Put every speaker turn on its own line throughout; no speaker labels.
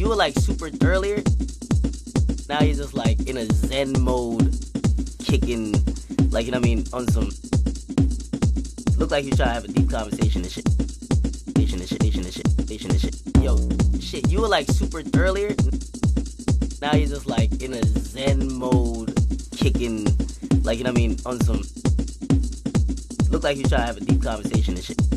you were like super earlier. Now you're just like in a zen mode, kicking, like you know what I mean, on some. Look like you trying to have a deep conversation and shit. Conversation and shit, and shit, conversation and shit. Yo, shit, you were like super earlier. Now you're just like in a zen mode, kicking, like you know what I mean, on some. Look like you trying to have a deep conversation and shit.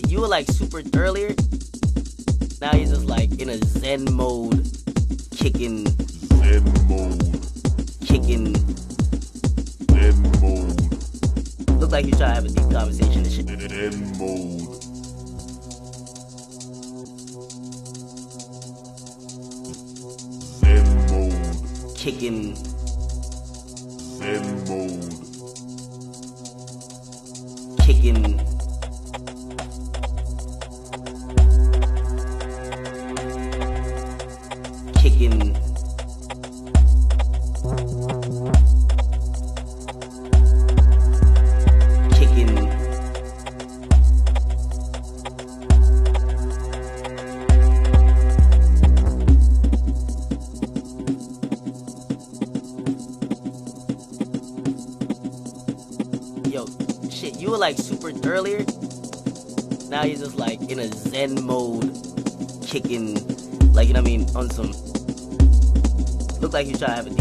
Shit, you were like super earlier. Now you're just like in a zen mode, kicking,
Zen mode,
kicking.
Zen mode,
Looks like you trying to have a deep conversation and shit.
Zen mode, Zen mode,
Kicking, Look